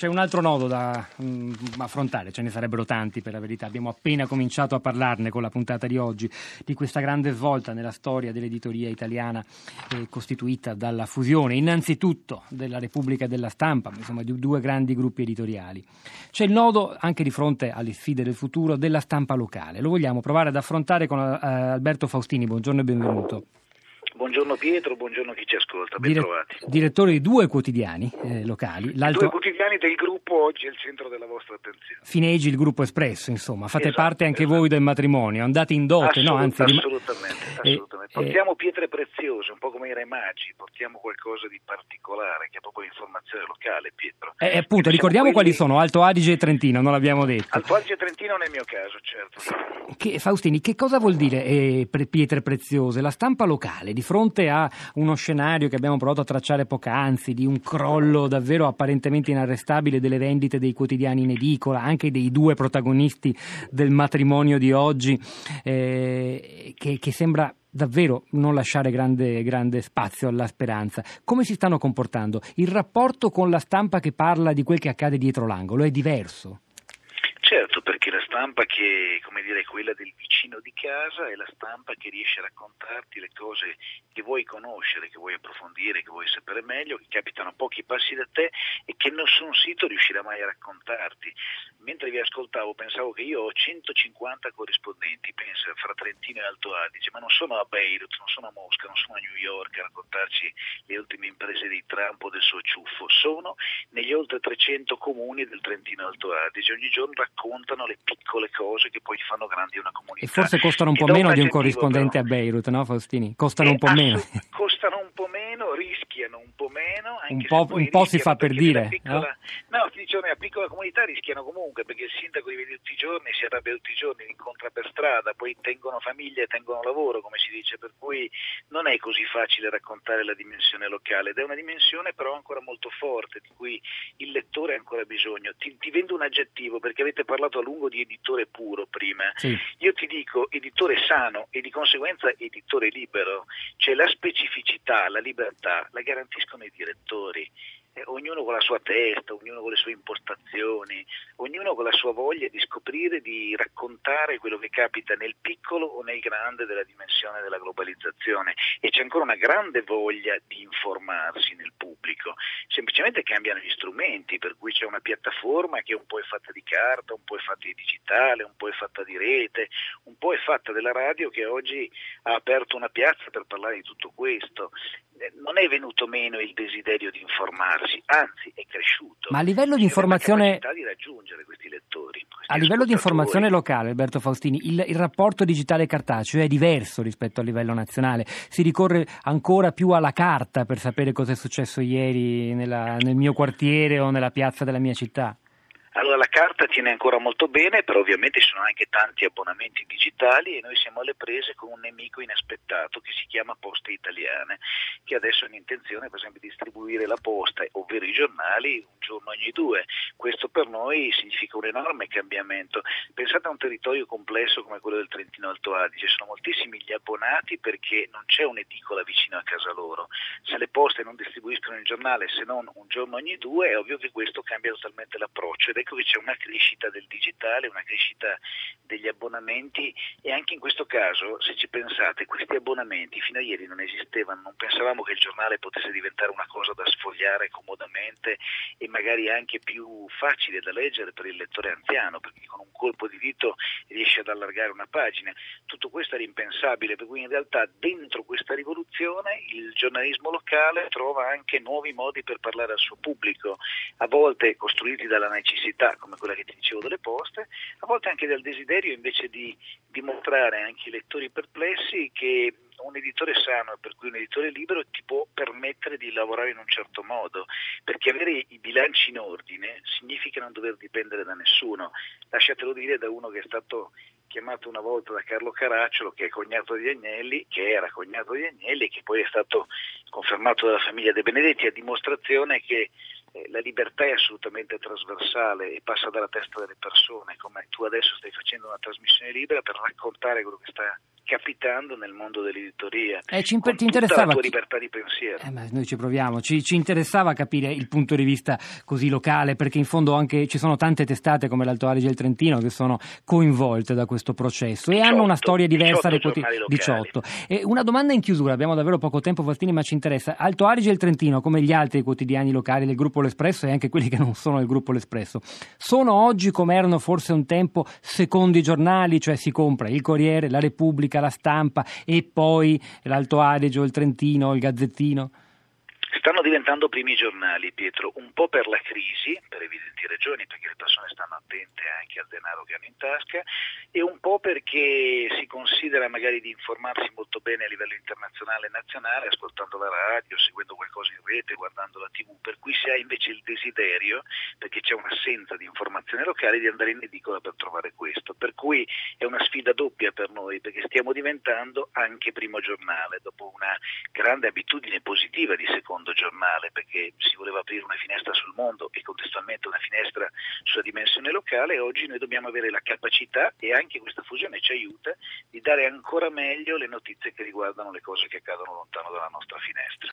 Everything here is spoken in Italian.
C'è un altro nodo da um, affrontare, ce ne sarebbero tanti per la verità. Abbiamo appena cominciato a parlarne con la puntata di oggi, di questa grande svolta nella storia dell'editoria italiana eh, costituita dalla fusione innanzitutto della Repubblica e della Stampa, insomma di due grandi gruppi editoriali. C'è il nodo anche di fronte alle sfide del futuro della stampa locale. Lo vogliamo provare ad affrontare con uh, Alberto Faustini. Buongiorno e benvenuto. Buongiorno Pietro, buongiorno a chi ci ascolta, ben Dire- trovati. Direttore di due quotidiani eh, locali. L'altro... Due quotidiani del gruppo oggi è il centro della vostra attenzione. Finegi, il gruppo Espresso, insomma, fate esatto, parte anche esatto. voi del matrimonio, andate in dote, Assolut- no? Anzi, assolutamente, assolutamente. Eh, portiamo pietre preziose, un po' come i re magi, portiamo qualcosa di particolare che è proprio l'informazione locale, Pietro. Eh, appunto, ricordiamo quelli... quali sono, Alto Adige e Trentino, non l'abbiamo detto. Alto Adige e Trentino nel mio caso, certo. Che, Faustini, che cosa vuol dire eh, pietre preziose? La stampa locale di fronte a uno scenario che abbiamo provato a tracciare poc'anzi, di un crollo davvero apparentemente inarrestabile delle vendite dei quotidiani in edicola, anche dei due protagonisti del matrimonio di oggi, eh, che, che sembra davvero non lasciare grande, grande, spazio alla speranza. Come si stanno comportando? Il rapporto con la stampa che parla di quel che accade dietro l'angolo è diverso? Certo, perché la stampa che come dire, è quella del vicino di casa è la stampa che riesce a raccontarti le cose che vuoi conoscere, che vuoi approfondire, che vuoi sapere meglio, che capitano a pochi passi da te e che nessun sito riuscirà mai a raccontarti. Mentre vi ascoltavo pensavo che io ho 150 corrispondenti, pensa, fra Trentino e Alto Adige, ma non sono a Beirut, non sono a Mosca, non sono a New York a raccontarci le ultime imprese di Trump o del suo ciuffo, sono negli oltre 300 comuni del Trentino e Alto Adige, ogni giorno raccontano le piccole cose che poi fanno grandi una comunità. E forse costano un po' meno di un corrispondente però. a Beirut, no Faustini? Costano un po' meno. Costano un po' meno, rischiano un po' meno. un po', un po si fa per dire. Piccola, no? no, ti dicevo, nella piccola comunità rischiano comunque perché il sindaco li vede tutti i giorni, si arrabbia tutti i giorni, li incontra per strada, poi tengono famiglia e tengono lavoro, come si dice, per cui non è così facile raccontare la dimensione locale ed è una dimensione però ancora molto forte, di cui il lettore ha ancora bisogno. Ti, ti vendo un aggettivo perché avete parlato a lungo di editore puro prima. Sì. Io ti dico editore sano e di conseguenza editore libero, cioè la specificità, la libertà la garantiscono i direttori eh, ognuno con la sua testa, ognuno con le sue impostazioni, ognuno con la sua voglia di scoprire, di raccontare quello che capita nel piccolo o nel grande della dimensione della globalizzazione. E c'è ancora una grande voglia di informarsi nel pubblico, semplicemente cambiano gli strumenti, per cui c'è una piattaforma che un po' è fatta di carta, un po' è fatta di digitale, un po' è fatta di rete, un po' è fatta della radio che oggi ha aperto una piazza per parlare di tutto questo non è venuto meno il desiderio di informarsi, anzi è cresciuto. Ma a livello di informazione... di raggiungere questi lettori. Questi a livello di informazione locale, Alberto Faustini, il, il, rapporto digitale cartaceo è diverso rispetto a livello nazionale. Si ricorre ancora più alla carta per sapere cosa è successo ieri nella, nel mio quartiere o nella piazza della mia città. Allora la carta tiene ancora molto bene, però ovviamente ci sono anche tanti abbonamenti digitali e noi siamo alle prese con un nemico inaspettato che si chiama Poste Italiane, che adesso ha in intenzione per esempio di distribuire la posta, ovvero i giornali, un giorno ogni due. Questo per noi significa un enorme cambiamento. Pensate a un territorio complesso come quello del Trentino Alto Adige, sono moltissimi gli abbonati perché non c'è un'edicola vicino a casa loro. Se le poste non distribuiscono il giornale se non un giorno ogni due, è ovvio che questo cambia totalmente l'approccio ecco che c'è una crescita del digitale, una crescita degli abbonamenti e anche in questo caso, se ci pensate, questi abbonamenti fino a ieri non esistevano, non pensavamo che il giornale potesse diventare una cosa da sfogliare comodamente e magari anche più facile da leggere per il lettore anziano, perché con un colpo di dito riesce ad allargare una pagina. Tutto questo era impensabile, per cui in realtà dentro questa rivoluzione il giornalismo locale trova anche nuovi modi per parlare al suo pubblico, a volte costruiti dalla necessità necessità, come quella che ti dicevo delle poste, a volte anche dal desiderio invece di dimostrare anche ai lettori perplessi che un editore sano per cui un editore libero ti può permettere di lavorare in un certo modo, perché avere i bilanci in ordine significa non dover dipendere da nessuno. Lasciatelo dire da uno che è stato chiamato una volta da Carlo Caracciolo, che è cognato di Agnelli, che era cognato di Agnelli e che poi è stato confermato dalla famiglia De Benedetti, a dimostrazione che la libertà è assolutamente trasversale e passa dalla testa delle persone, come tu adesso stai facendo una trasmissione libera per raccontare quello che sta capitando nel mondo dell'editoria. Eh, ci con ti interessava la tua chi... libertà di pensiero. Eh, noi ci proviamo, ci, ci, interessava capire il punto di vista così locale, perché in fondo anche ci sono tante testate come l'Alto Adige e il Trentino che sono coinvolte da questo processo 18, e hanno una storia diversa dei quotidiani. 18. E una domanda in chiusura, abbiamo davvero poco tempo Fastini, ma ci interessa. Alto Adige e il Trentino, come gli altri quotidiani locali del gruppo L'Espresso e anche quelli che non sono del gruppo L'Espresso, sono oggi come erano forse un tempo secondi giornali, cioè si compra il Corriere, la Repubblica, la Stampa e poi l'Alto Adige, il Trentino, il Gazzettino? Diventando primi giornali, Pietro, un po' per la crisi, per evidenti ragioni, perché le persone stanno attente anche al denaro che hanno in tasca, e un po' perché si considera magari di informarsi molto bene a livello internazionale e nazionale, ascoltando la radio, seguendo qualcosa in rete, guardando la tv, per cui si ha invece il desiderio, perché c'è un'assenza di informazioni locali, di andare in edicola per trovare questo. Per cui è una sfida doppia per noi, perché stiamo diventando anche primo giornale, dopo una grande abitudine positiva di secondo secondo giornale perché si voleva aprire una finestra sul mondo e contestualmente una finestra sulla dimensione locale oggi noi dobbiamo avere la capacità e anche questa fusione ci aiuta di dare ancora meglio le notizie che riguardano le cose che accadono lontano dalla nostra finestra.